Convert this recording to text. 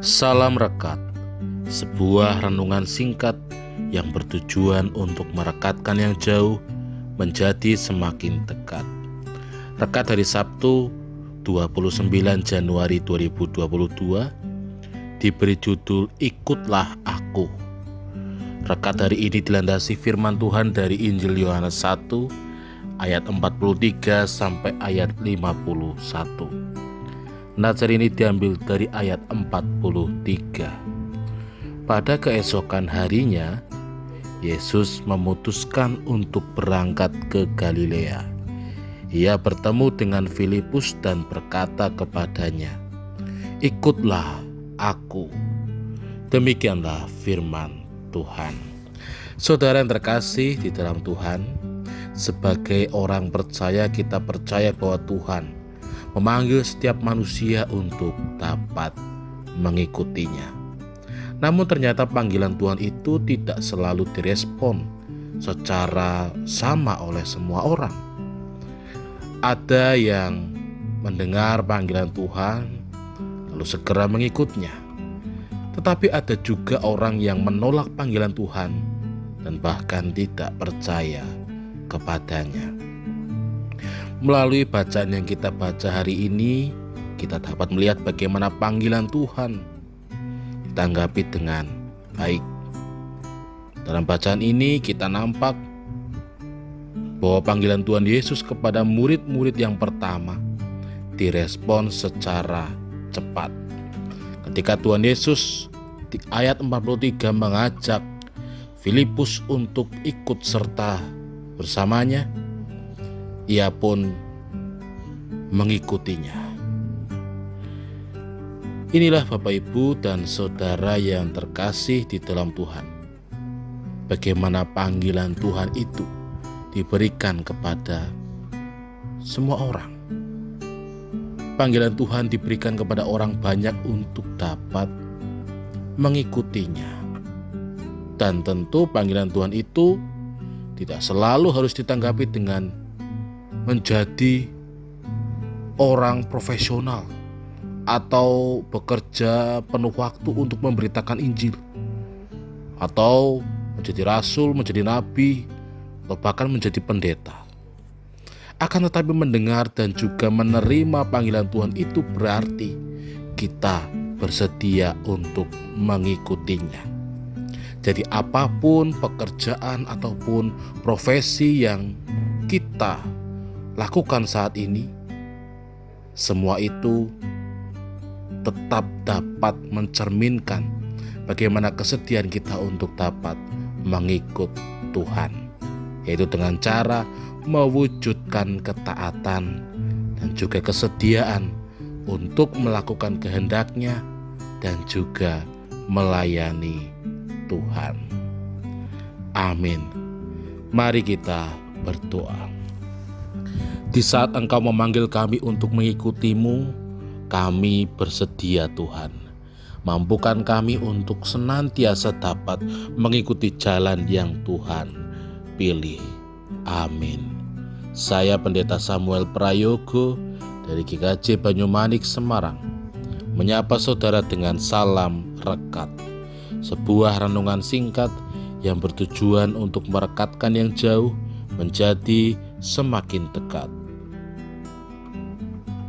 Salam Rekat, sebuah renungan singkat yang bertujuan untuk merekatkan yang jauh menjadi semakin dekat. Rekat dari Sabtu 29 Januari 2022 diberi judul Ikutlah Aku. Rekat hari ini dilandasi firman Tuhan dari Injil Yohanes 1 ayat 43 sampai ayat 51. Nazar ini diambil dari ayat 43. Pada keesokan harinya, Yesus memutuskan untuk berangkat ke Galilea. Ia bertemu dengan Filipus dan berkata kepadanya, "Ikutlah aku." Demikianlah firman Tuhan. Saudara yang terkasih di dalam Tuhan, sebagai orang percaya, kita percaya bahwa Tuhan memanggil setiap manusia untuk dapat mengikutinya. Namun ternyata panggilan Tuhan itu tidak selalu direspon secara sama oleh semua orang. Ada yang mendengar panggilan Tuhan lalu segera mengikutnya. Tetapi ada juga orang yang menolak panggilan Tuhan dan bahkan tidak percaya kepadanya. Melalui bacaan yang kita baca hari ini, kita dapat melihat bagaimana panggilan Tuhan ditanggapi dengan baik. Dalam bacaan ini kita nampak bahwa panggilan Tuhan Yesus kepada murid-murid yang pertama direspon secara cepat. Ketika Tuhan Yesus di ayat 43 mengajak Filipus untuk ikut serta bersamanya, ia pun mengikutinya. Inilah Bapak Ibu dan Saudara yang terkasih di dalam Tuhan. Bagaimana panggilan Tuhan itu diberikan kepada semua orang. Panggilan Tuhan diberikan kepada orang banyak untuk dapat mengikutinya. Dan tentu panggilan Tuhan itu tidak selalu harus ditanggapi dengan menjadi orang profesional atau bekerja penuh waktu untuk memberitakan Injil atau menjadi rasul, menjadi nabi, atau bahkan menjadi pendeta. Akan tetapi mendengar dan juga menerima panggilan Tuhan itu berarti kita bersedia untuk mengikutinya. Jadi apa pun pekerjaan ataupun profesi yang kita lakukan saat ini, semua itu tetap dapat mencerminkan bagaimana kesediaan kita untuk dapat mengikut Tuhan, yaitu dengan cara mewujudkan ketaatan dan juga kesediaan untuk melakukan kehendaknya dan juga melayani Tuhan. Amin. Mari kita berdoa. Di saat Engkau memanggil kami untuk mengikutimu, kami bersedia Tuhan. Mampukan kami untuk senantiasa dapat mengikuti jalan yang Tuhan pilih. Amin. Saya Pendeta Samuel Prayogo dari GKJ Banyumanik Semarang menyapa saudara dengan salam rekat. Sebuah renungan singkat yang bertujuan untuk merekatkan yang jauh menjadi semakin dekat.